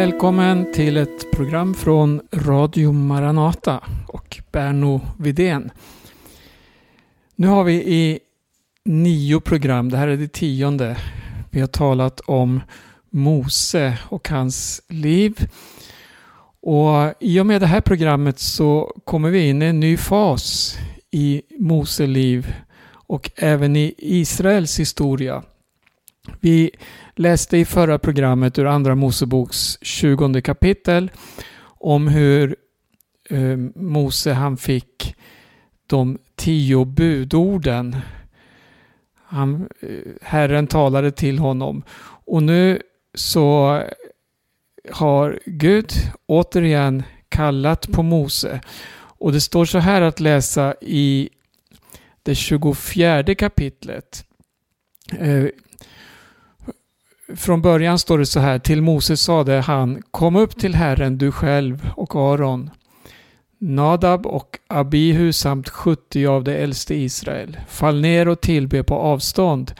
Välkommen till ett program från Radio Maranata och Berno Vidén. Nu har vi i nio program, det här är det tionde, vi har talat om Mose och hans liv. Och I och med det här programmet så kommer vi in i en ny fas i Mose liv och även i Israels historia. Vi läste i förra programmet ur Andra Moseboks 20 kapitel om hur eh, Mose han fick de tio budorden. Han, eh, Herren talade till honom och nu så har Gud återigen kallat på Mose. Och det står så här att läsa i det 24 kapitlet. Eh, från början står det så här, till Moses sade han, kom upp till Herren du själv och Aron, Nadab och Abihu samt 70 av de äldste Israel. Fall ner och tillbe på avstånd.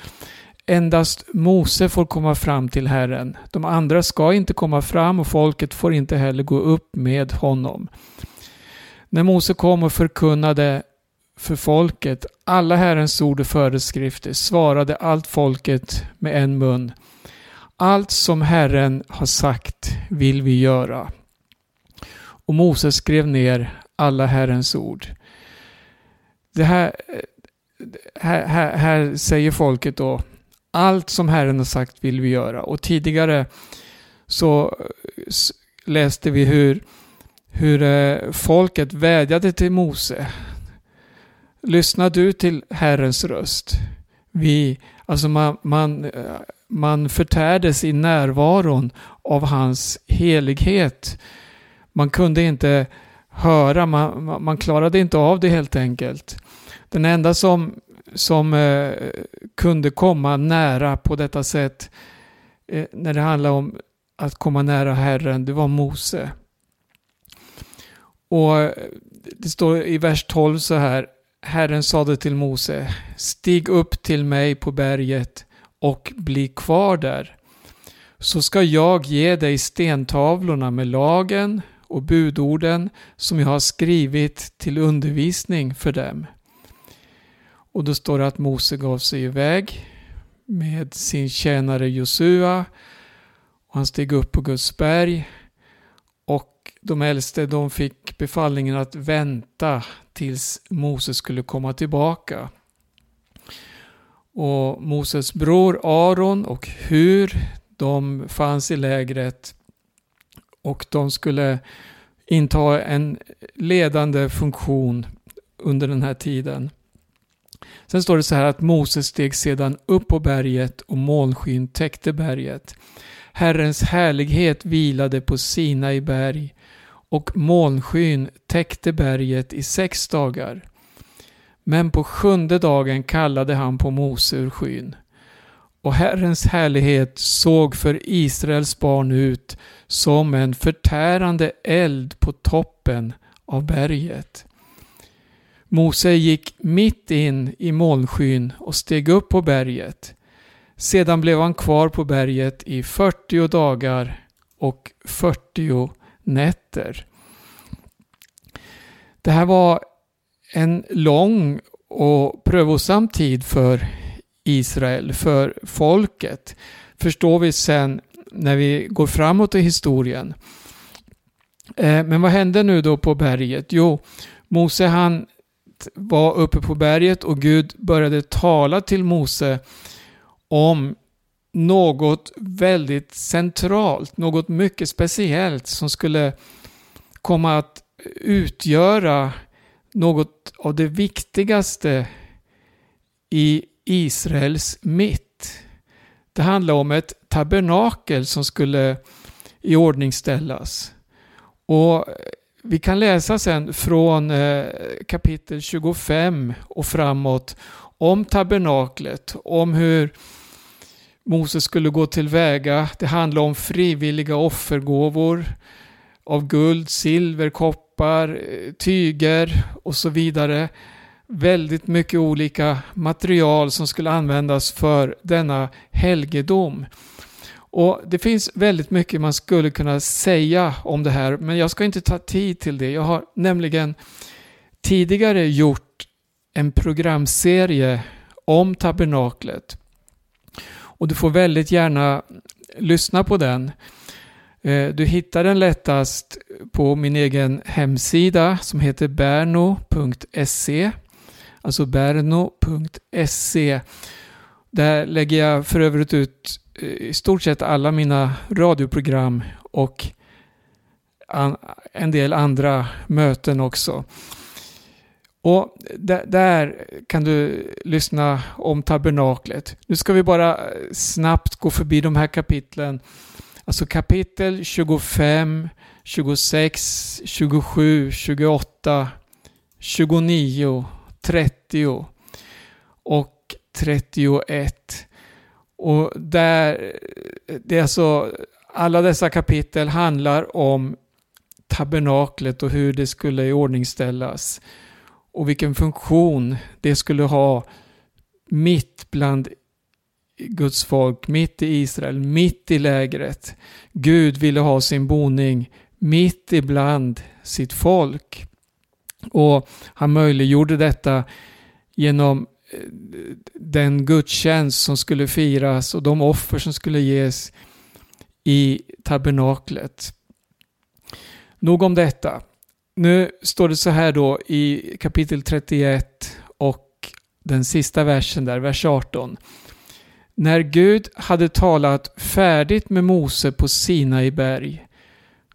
Endast Mose får komma fram till Herren. De andra ska inte komma fram och folket får inte heller gå upp med honom. När Mose kom och förkunnade för folket alla Herrens ord och föreskrifter svarade allt folket med en mun. Allt som Herren har sagt vill vi göra. Och Moses skrev ner alla Herrens ord. Det här, här, här, här säger folket då allt som Herren har sagt vill vi göra. Och tidigare så läste vi hur, hur eh, folket vädjade till Mose. Lyssna du till Herrens röst. Vi, alltså man, man, eh, man förtärdes i närvaron av hans helighet. Man kunde inte höra, man, man klarade inte av det helt enkelt. Den enda som som eh, kunde komma nära på detta sätt eh, när det handlar om att komma nära Herren, det var Mose. Och eh, det står i vers 12 så här, Herren sade till Mose, stig upp till mig på berget och bli kvar där. Så ska jag ge dig stentavlorna med lagen och budorden som jag har skrivit till undervisning för dem. Och då står det att Mose gav sig iväg med sin tjänare Josua. Och han steg upp på Guds berg. Och de äldste de fick befallningen att vänta tills Mose skulle komma tillbaka. Och Moses bror Aron och Hur, de fanns i lägret. Och de skulle inta en ledande funktion under den här tiden. Sen står det så här att Moses steg sedan upp på berget och molnskyn täckte berget. Herrens härlighet vilade på Sinai berg och molnskyn täckte berget i sex dagar. Men på sjunde dagen kallade han på Mose ur skyn. Och Herrens härlighet såg för Israels barn ut som en förtärande eld på toppen av berget. Mose gick mitt in i molnskyn och steg upp på berget. Sedan blev han kvar på berget i 40 dagar och 40 nätter. Det här var en lång och prövosam tid för Israel, för folket. Förstår vi sen när vi går framåt i historien. Eh, men vad hände nu då på berget? Jo, Mose han var uppe på berget och Gud började tala till Mose om något väldigt centralt, något mycket speciellt som skulle komma att utgöra något av det viktigaste i Israels mitt. Det handlar om ett tabernakel som skulle iordningställas. Och eh, vi kan läsa sen från eh, kapitel 25 och framåt om tabernaklet, om hur Moses skulle gå tillväga. Det handlar om frivilliga offergåvor av guld, silver, koppar, tyger och så vidare. Väldigt mycket olika material som skulle användas för denna helgedom. Och Det finns väldigt mycket man skulle kunna säga om det här men jag ska inte ta tid till det. Jag har nämligen tidigare gjort en programserie om tabernaklet. Och du får väldigt gärna lyssna på den. Eh, du hittar den lättast på min egen hemsida som heter berno.se. Alltså berno.se. Där lägger jag för övrigt ut eh, i stort sett alla mina radioprogram och en del andra möten också. Och där kan du lyssna om tabernaklet. Nu ska vi bara eh, snabbt gå förbi de här kapitlen. Alltså kapitel 25, 26, 27, 28, 29, 30 och 31. Och där, det är alltså, alla dessa kapitel handlar om tabernaklet och hur det skulle iordningställas och vilken funktion det skulle ha mitt bland Guds folk, mitt i Israel, mitt i lägret. Gud ville ha sin boning mitt ibland sitt folk. Och han möjliggjorde detta genom eh, den gudstjänst som skulle firas och de offer som skulle ges i tabernaklet. Nog om detta. Nu står det så här då i kapitel 31 och den sista versen där, vers 18. När Gud hade talat färdigt med Mose på Sinai berg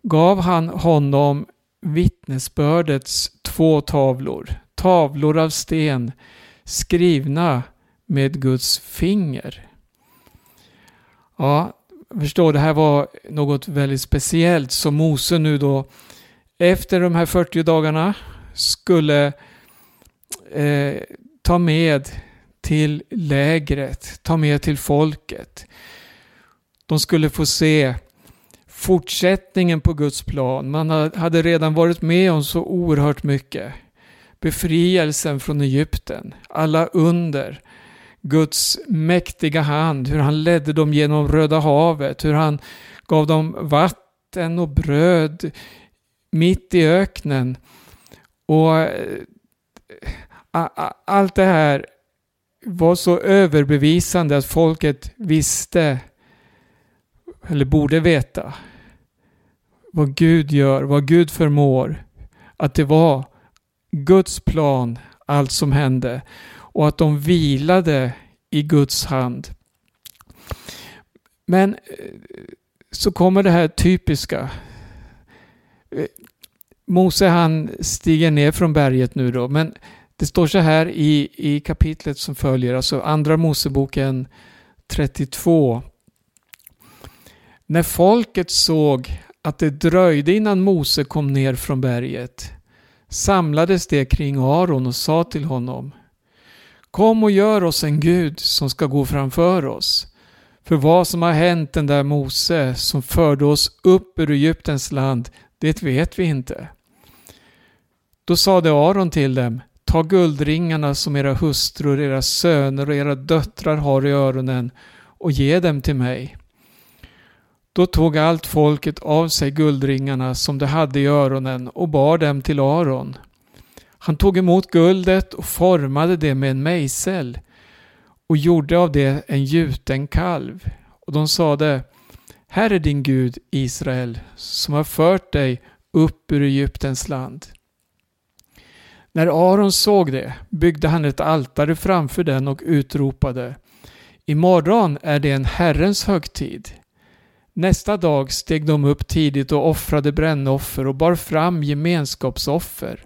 gav han honom vittnesbördets två tavlor, tavlor av sten skrivna med Guds finger. Ja, förstår, det här var något väldigt speciellt som Mose nu då efter de här 40 dagarna skulle eh, ta med till lägret, ta med till folket. De skulle få se fortsättningen på Guds plan. Man hade redan varit med om så oerhört mycket. Befrielsen från Egypten, alla under, Guds mäktiga hand, hur han ledde dem genom Röda havet, hur han gav dem vatten och bröd mitt i öknen. Och eh, allt det här var så överbevisande att folket visste, eller borde veta, vad Gud gör, vad Gud förmår. Att det var Guds plan, allt som hände. Och att de vilade i Guds hand. Men eh, så kommer det här typiska. Eh, Mose han stiger ner från berget nu då, men det står så här i, i kapitlet som följer, alltså andra Moseboken 32. När folket såg att det dröjde innan Mose kom ner från berget samlades det kring Aron och sa till honom Kom och gör oss en Gud som ska gå framför oss. För vad som har hänt den där Mose som förde oss upp ur Egyptens land, det vet vi inte. Då sade Aron till dem, ta guldringarna som era hustrur, era söner och era döttrar har i öronen och ge dem till mig. Då tog allt folket av sig guldringarna som de hade i öronen och bar dem till Aron. Han tog emot guldet och formade det med en mejsel och gjorde av det en gjuten kalv. Och de sade Här är din Gud Israel som har fört dig upp ur Egyptens land. När Aron såg det byggde han ett altare framför den och utropade Imorgon är det en Herrens högtid. Nästa dag steg de upp tidigt och offrade brännoffer och bar fram gemenskapsoffer.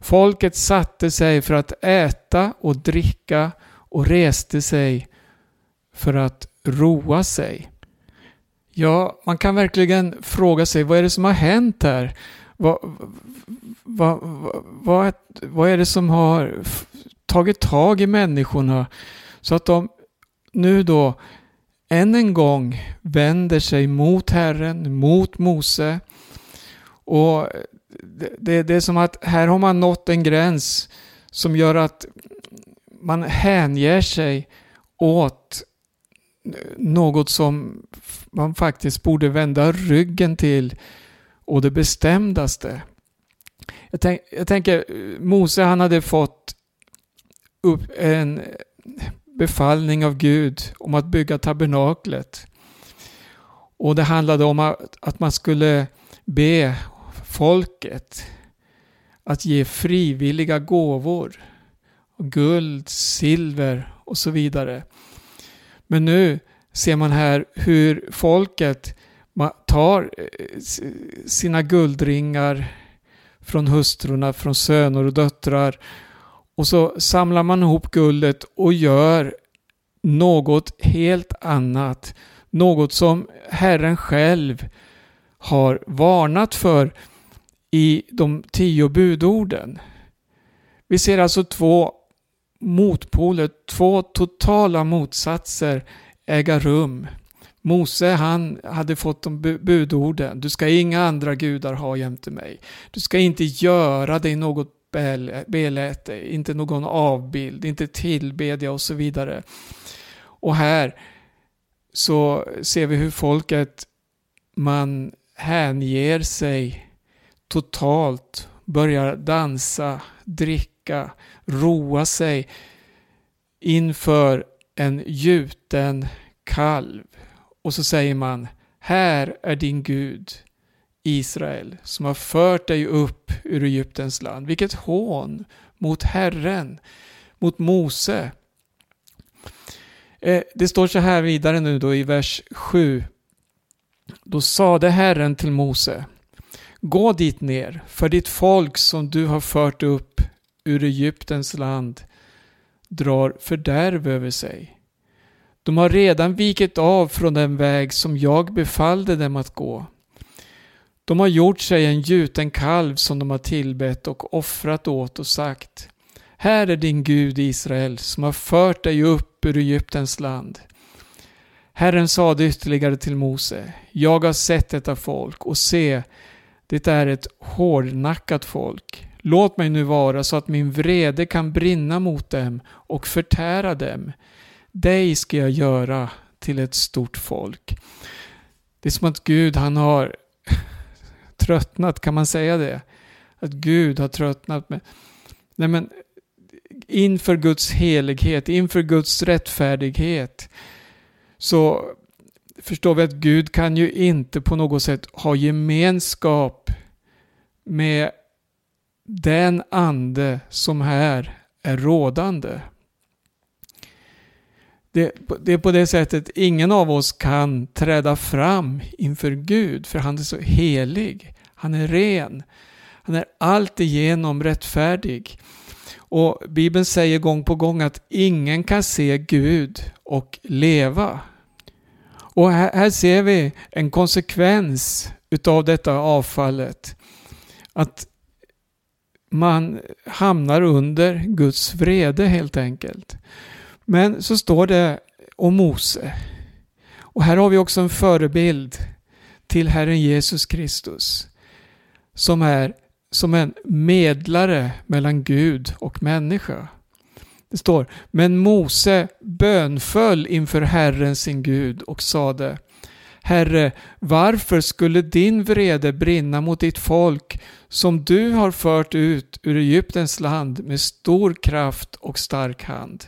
Folket satte sig för att äta och dricka och reste sig för att roa sig. Ja, man kan verkligen fråga sig vad är det som har hänt här? Vad, vad, vad, vad är det som har tagit tag i människorna så att de nu då än en gång vänder sig mot Herren, mot Mose. Och det, det är som att här har man nått en gräns som gör att man hänger sig åt något som man faktiskt borde vända ryggen till och det bestämdaste. Jag, tänk, jag tänker, Mose han hade fått upp en befallning av Gud om att bygga tabernaklet. Och det handlade om att, att man skulle be folket att ge frivilliga gåvor. Guld, silver och så vidare. Men nu ser man här hur folket tar eh, sina guldringar från hustrurna, från söner och döttrar och så samlar man ihop guldet och gör något helt annat. Något som Herren själv har varnat för i de tio budorden. Vi ser alltså två motpoler, två totala motsatser äga rum. Mose han hade fått de budorden. Du ska inga andra gudar ha jämte mig. Du ska inte göra dig något beläte, inte någon avbild, inte tillbedja och så vidare. Och här så ser vi hur folket man hänger sig totalt, börjar dansa, dricka, roa sig inför en gjuten kalv. Och så säger man, här är din Gud, Israel, som har fört dig upp ur Egyptens land. Vilket hån mot Herren, mot Mose. Eh, det står så här vidare nu då i vers 7. Då sade Herren till Mose, gå dit ner, för ditt folk som du har fört upp ur Egyptens land drar fördärv över sig. De har redan vikit av från den väg som jag befallde dem att gå. De har gjort sig en gjuten kalv som de har tillbett och offrat åt och sagt Här är din Gud Israel som har fört dig upp ur Egyptens land. Herren sade ytterligare till Mose Jag har sett detta folk och se det är ett hårdnackat folk. Låt mig nu vara så att min vrede kan brinna mot dem och förtära dem. Dig ska jag göra till ett stort folk. Det är som att Gud han har tröttnat, kan man säga det? Att Gud har tröttnat med... Nej men, inför Guds helighet, inför Guds rättfärdighet så förstår vi att Gud kan ju inte på något sätt ha gemenskap med den ande som här är rådande. Det, det, är på det sättet ingen av oss kan träda fram inför Gud för han är så helig. Han är ren. Han är alltigenom rättfärdig. Och Bibeln säger gång på gång att ingen kan se Gud och leva. Och här, här ser vi en konsekvens utav detta avfallet. Att man hamnar under Guds vrede helt enkelt. Men så står det om Mose. Och här har vi också en förebild till Herren Jesus Kristus. Som är som en medlare mellan Gud och människa. Det står, men Mose bönföll inför Herren sin Gud och sade Herre, varför skulle din vrede brinna mot ditt folk som du har fört ut ur Egyptens land med stor kraft och stark hand?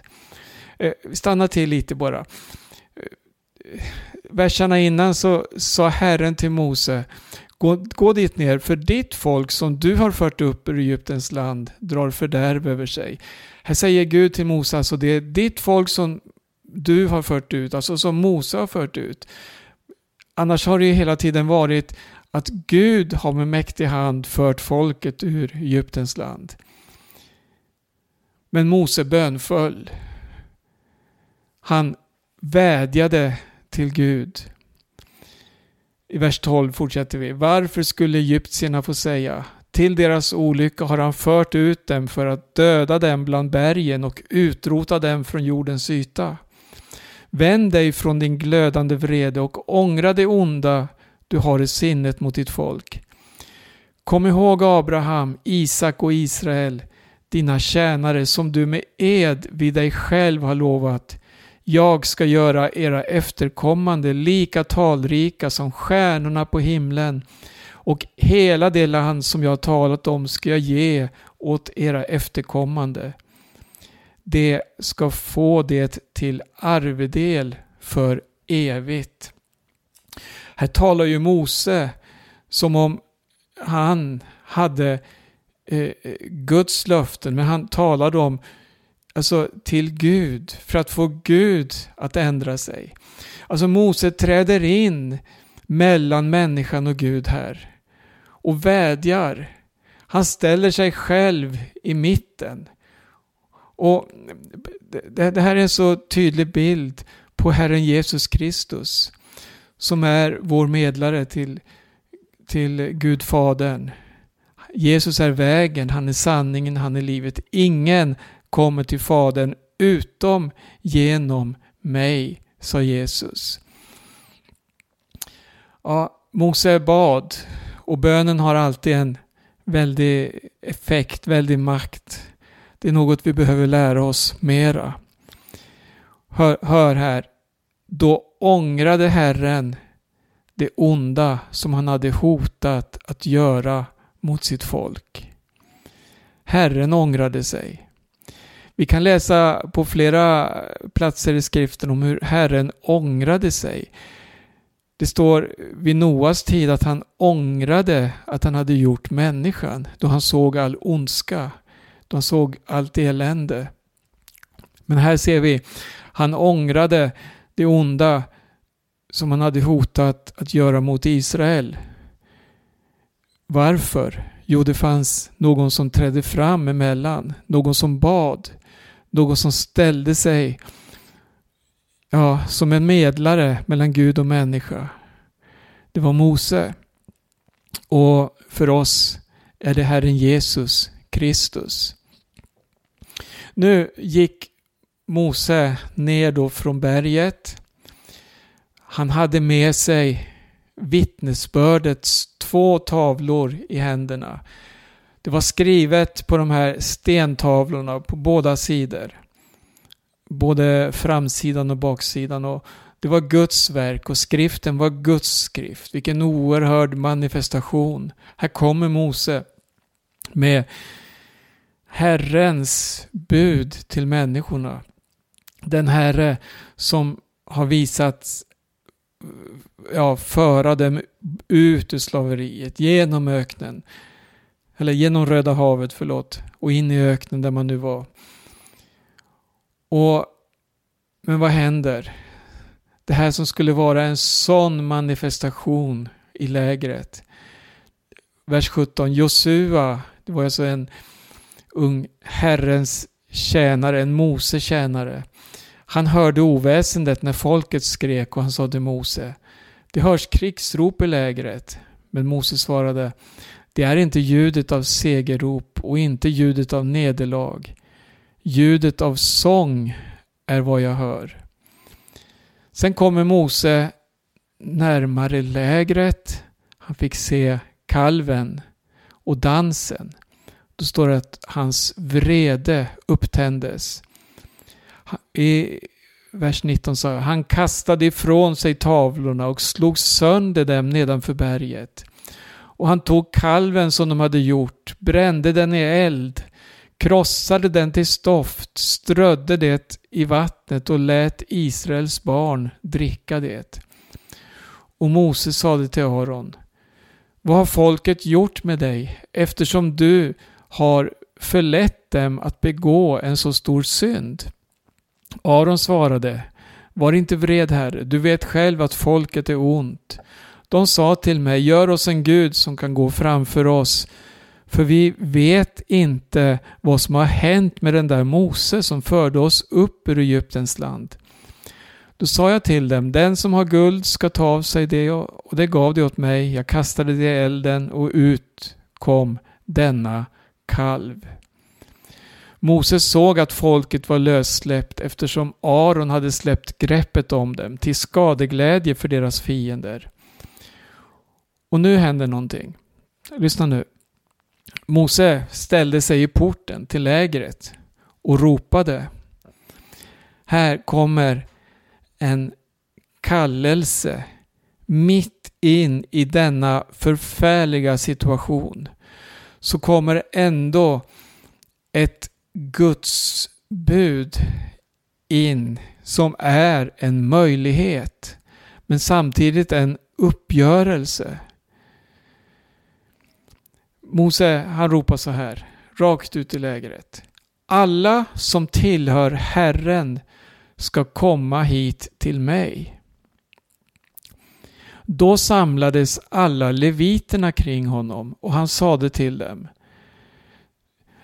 Eh, Stanna till lite bara. Eh, verserna innan så sa Herren till Mose Gå, gå dit ner, för ditt folk som du har fört upp ur Egyptens land drar fördärv över sig. Här säger Gud till Mose, alltså det är ditt folk som du har fört ut, alltså som Mose har fört ut. Annars har det ju hela tiden varit att Gud har med mäktig hand fört folket ur Egyptens land. Men Mose bönföll. Han vädjade till Gud. I vers 12 fortsätter vi. Varför skulle egyptierna få säga till deras olycka har han fört ut dem för att döda dem bland bergen och utrota dem från jordens yta. Vänd dig från din glödande vrede och ångra det onda du har i sinnet mot ditt folk. Kom ihåg Abraham, Isak och Israel, dina tjänare som du med ed vid dig själv har lovat. Jag ska göra era efterkommande lika talrika som stjärnorna på himlen och hela det land som jag har talat om ska jag ge åt era efterkommande. Det ska få det till arvedel för evigt. Här talar ju Mose som om han hade eh, eh Guds löften, men han talade om alltså till Gud, för att få Gud att ändra sig. Alltså Mose träder in mellan människan och Gud här och vädjar. Han ställer sig själv i mitten. Och det, här är en så tydlig bild på Herren Jesus Kristus som är vår medlare till, till Gud Fadern. Jesus är vägen, han är sanningen, han är livet. Ingen kommer till Fadern utom genom mig, sa Jesus. Ja, Mose bad och bönen har alltid en väldig effekt, väldig makt. Det är något vi behöver lära oss mera. Hör, hör här. Då ångrade Herren det onda som han hade hotat att göra mot sitt folk. Herren ångrade sig. Vi kan läsa på flera platser i skriften om hur Herren ångrade sig. Det står vid Noas tid att han ångrade att han hade gjort människan då han såg all ondska, då han såg allt elände. Men här ser vi, han ångrade det onda som han hade hotat att göra mot Israel. Varför? Jo, det fanns någon som trädde fram emellan, någon som bad, någon som ställde sig ja, som en medlare mellan Gud och människa. Det var Mose. Och för oss är det Herren Jesus Kristus. Nu gick Mose ner då från berget. Han hade med sig vittnesbördets två tavlor i händerna. Det var skrivet på de här stentavlorna på båda sidor. Både framsidan och baksidan. Och det var Guds verk och skriften var Guds skrift. Vilken oerhörd manifestation. Här kommer Mose med Herrens bud till människorna. Den Herre som har visat ja, föra dem ut ur slaveriet genom öknen. Eller genom Röda havet, förlåt. Och in i öknen där man nu var. Och, men vad händer? Det här som skulle vara en sån manifestation i lägret. Vers 17. Josua, det var alltså en ung Herrens tjänare, en Mose tjänare. Han hörde oväsendet när folket skrek och han sa till Mose. Det hörs krigsrop i lägret. Men Mose svarade. Det är inte ljudet av segerrop och inte ljudet av nederlag. Ljudet av sång är vad jag hör. Sen kommer Mose närmare lägret. Han fick se kalven och dansen. Då står det att hans vrede upptändes. I vers 19 sa han kastade ifrån sig tavlorna och slog sönder dem nedanför berget. Och han tog kalven som de hade gjort, brände den i eld, krossade den till stoft, strödde det i vattnet och lät Israels barn dricka det. Och Moses sade till Aron, vad har folket gjort med dig eftersom du har förlett dem att begå en så stor synd? Aron svarade, var inte vred herre, du vet själv att folket är ont. De sa till mig, gör oss en Gud som kan gå framför oss, för vi vet inte vad som har hänt med den där Mose som förde oss upp ur Egyptens land. Då sa jag till dem, den som har guld ska ta av sig det och det gav de åt mig. Jag kastade det i elden och ut kom denna kalv. Moses såg att folket var lössläppt eftersom Aron hade släppt greppet om dem till skadeglädje för deras fiender. Och nu händer någonting. Lyssna nu. Mose ställde sig i porten till lägret och ropade. Här kommer en kallelse mitt in i denna förfärliga situation så kommer ändå ett Guds bud in som är en möjlighet men samtidigt en uppgörelse. Mose han ropar så här, rakt ut i lägret. Alla som tillhör Herren ska komma hit till mig. Då samlades alla leviterna kring honom och han sade till dem.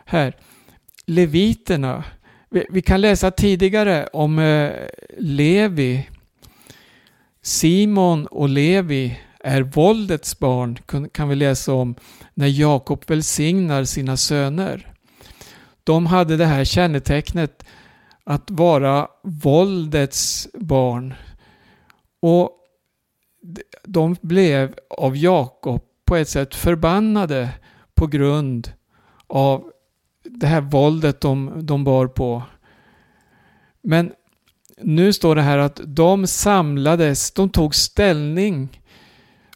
Här, leviterna. Vi, kan läsa tidigare om eh, Levi. Simon och Levi är våldets barn kan vi läsa om när Jakob välsignar sina söner. De hade det här kännetecknet att vara våldets barn. Och de blev av Jakob på ett sätt förbannade på grund av det här våldet de, de bar på. Men nu står det här att de samlades, de tog ställning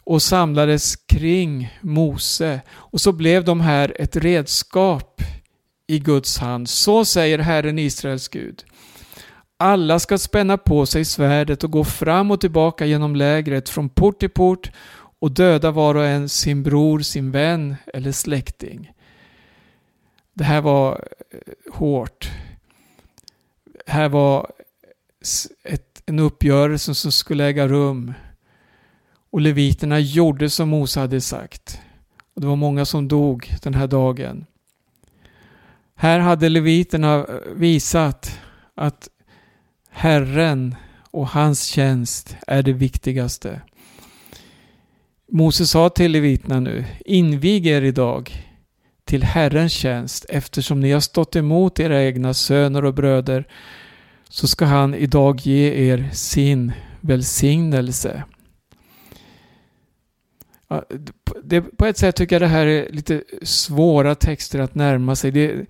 och samlades kring Mose. Och så blev de här ett redskap i Guds hand. Så säger Herren Israels Gud. Alla ska spänna på sig svärdet och gå fram och tillbaka genom lägret från port till port och döda var och en sin bror, sin vän eller släkting. Det här var eh, hårt. Det här var ett, en uppgörelse som skulle äga rum. Och leviterna gjorde som Mose hade sagt. Och det var många som dog den här dagen. Här hade leviterna eh, visat att Herren och hans tjänst är det viktigaste. Mose sa till leviterna nu, invig er idag till Herrens tjänst eftersom ni har stått emot era egna söner och bröder så ska han idag ge er sin välsignelse. Det, på ett sätt tycker jag det här är lite svåra texter att närma sig. Det,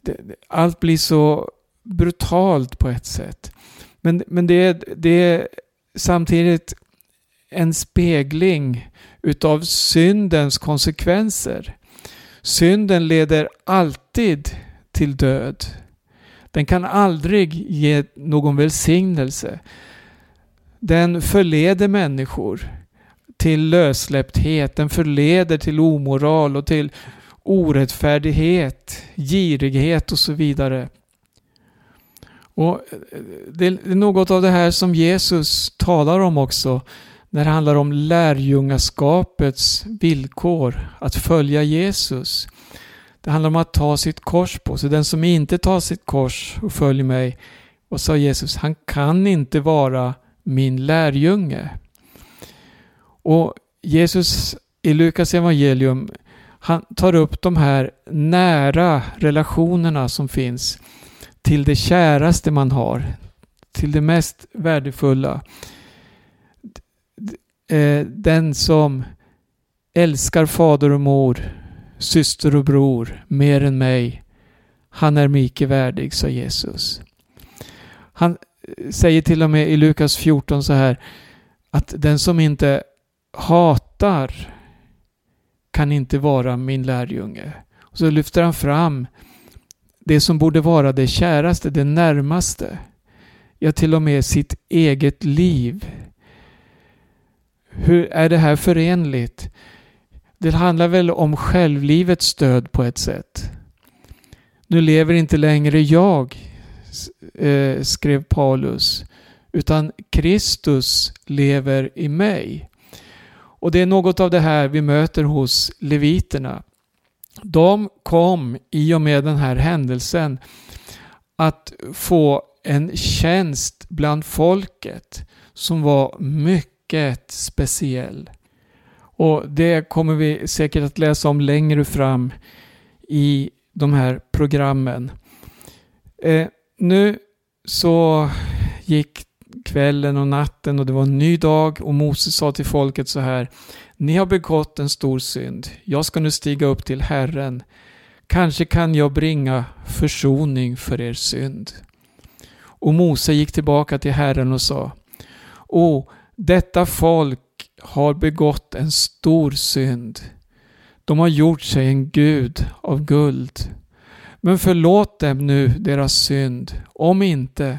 det, allt blir så brutalt på ett sätt. Men, men det, det är samtidigt en spegling utav syndens konsekvenser. Synden leder alltid till död. Den kan aldrig ge någon välsignelse. Den förleder människor till lössläppthet. Den förleder till omoral och till orättfärdighet, girighet och så vidare. Och eh, Det är något av det här som Jesus talar om också när det handlar om lärjungaskapets villkor, att följa Jesus. Det handlar om att ta sitt kors på sig. Den som inte tar sitt kors och följer mig, och sa Jesus, han kan inte vara min lärjunge. Och Jesus i Lukas evangelium, han tar upp de här nära relationerna som finns till det käraste man har, till det mest värdefulla. Eh, den som älskar fader och mor, syster och bror mer än mig, han är mig icke värdig, sa Jesus. Han eh, säger till och med i Lukas 14 så här att den som inte hatar kan inte vara min lärjunge. Och så lyfter han fram det som borde vara det käraste, det närmaste. Ja, till och med sitt eget liv. Hur är det här förenligt? Det handlar väl om självlivets stöd på ett sätt. Nu lever inte längre jag, eh, skrev Paulus, utan Kristus lever i mig. Och det är något av det här vi möter hos leviterna. De kom i och med den här händelsen att få en tjänst bland folket som var mycket speciell. Och det kommer vi säkert att läsa om längre fram i de här programmen. Eh, nu så gick kvällen och natten och det var en ny dag och Moses sa till folket så här. Ni har begått en stor synd. Jag ska nu stiga upp till Herren. Kanske kan jag bringa försoning för er synd. Och Mose gick tillbaka till Herren och sa O, detta folk har begått en stor synd. De har gjort sig en gud av guld. Men förlåt dem nu deras synd. Om inte,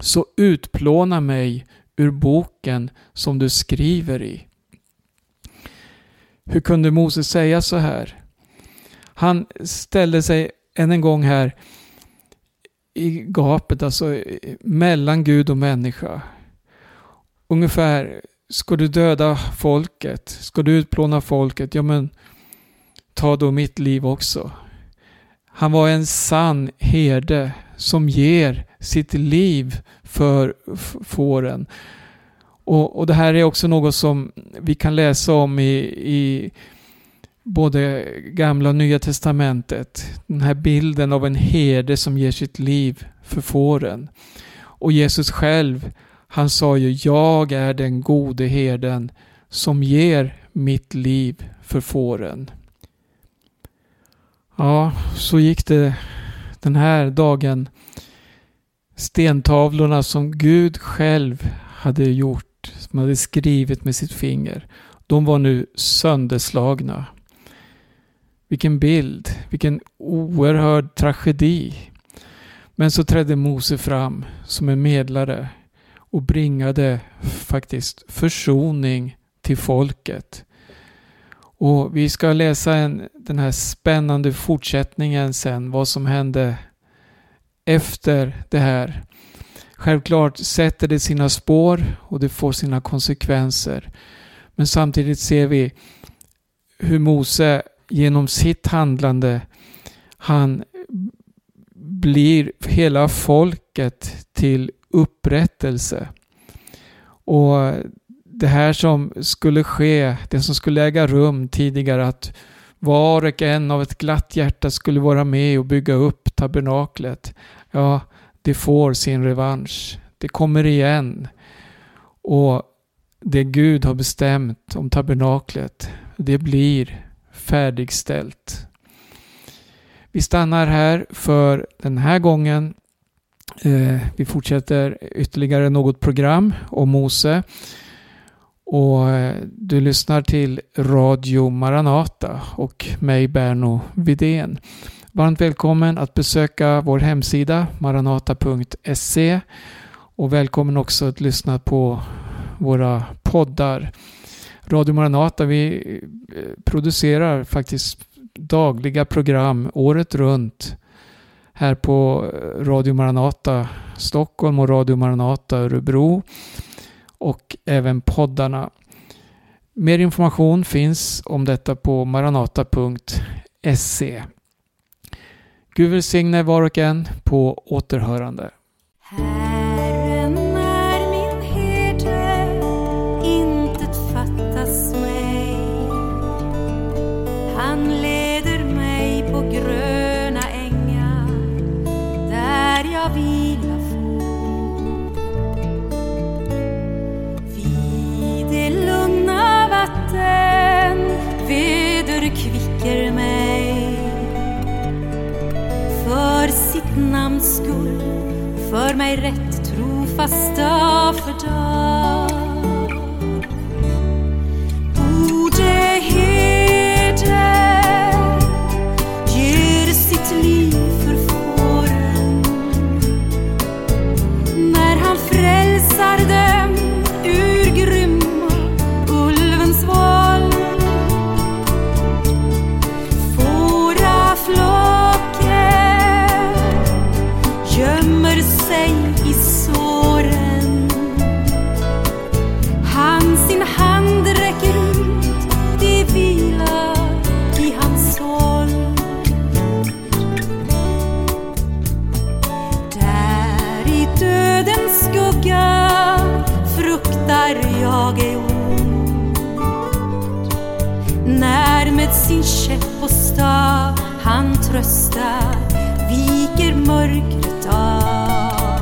så utplåna mig ur boken som du skriver i. Hur kunde Moses säga så här? Han ställde sig än en gång här i gapet, alltså mellan Gud och människa. Ungefär, ska du döda folket? Ska du utplåna folket? Ja men, ta då mitt liv också. Han var en sann herde som ger sitt liv för fåren. Och, och det här är också något som vi kan läsa om i, i både gamla och nya testamentet. Den här bilden av en herde som ger sitt liv för fåren. Och Jesus själv, han sa ju jag är den gode herden som ger mitt liv för fåren. Ja, så gick det den här dagen. Stentavlorna som Gud själv hade gjort, som hade skrivit med sitt finger, de var nu sönderslagna. Vilken bild, vilken oerhörd tragedi. Men så trädde Mose fram som en medlare och bringade faktiskt försoning till folket. Och vi ska läsa en, den här spännande fortsättningen sen, vad som hände efter det här. Självklart sätter det sina spår och det får sina konsekvenser. Men samtidigt ser vi hur Mose genom sitt handlande han blir hela folket till upprättelse. Och det här som skulle ske, det som skulle äga rum tidigare, att var och en av ett glatt hjärta skulle vara med och bygga upp tabernaklet. Ja, det får sin revansch. Det kommer igen. Och det Gud har bestämt om tabernaklet, det blir färdigställt. Vi stannar här för den här gången. Eh, vi fortsätter ytterligare något program om Mose. Och eh, du lyssnar till Radio Maranata och mig Berno Vidén. Varmt välkommen att besöka vår hemsida maranata.se och välkommen också att lyssna på våra poddar. Radio Maranata, vi eh, producerar faktiskt dagliga program året runt här på eh, Radio Maranata Stockholm och Radio Maranata Örebro och även poddarna. Mer information finns om detta på maranata.se. Gud välsigne var och en på återhörande. Namns skull för mig rätt trofast dag för dag. När med sin käpp och stav han tröstar viker mörkret av.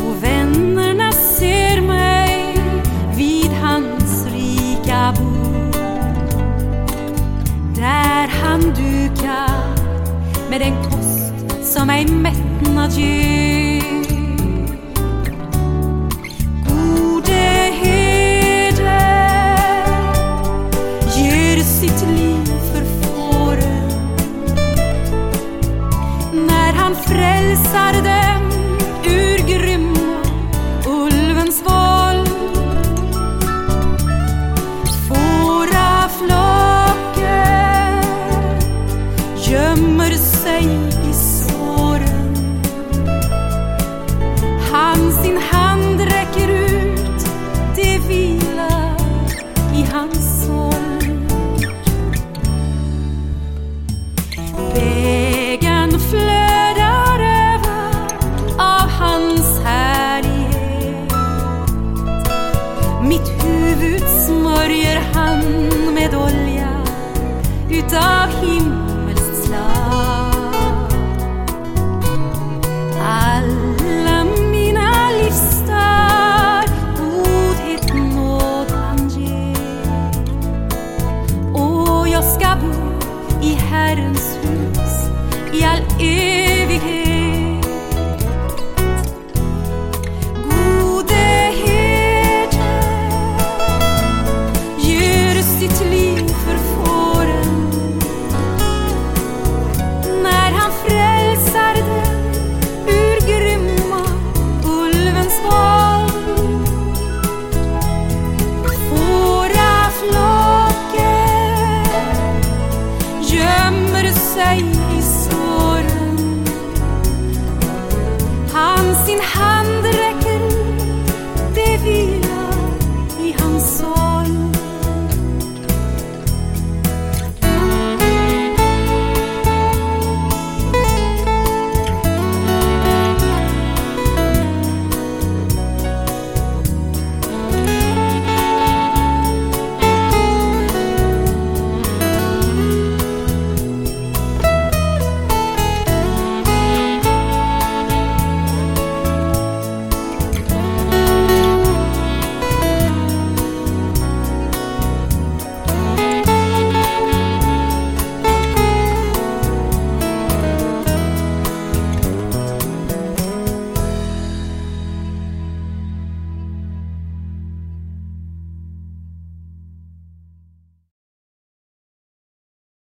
O, vännerna ser mig vid hans rika bord. Där han dukar med en kost som ej mättnad ger tarde. say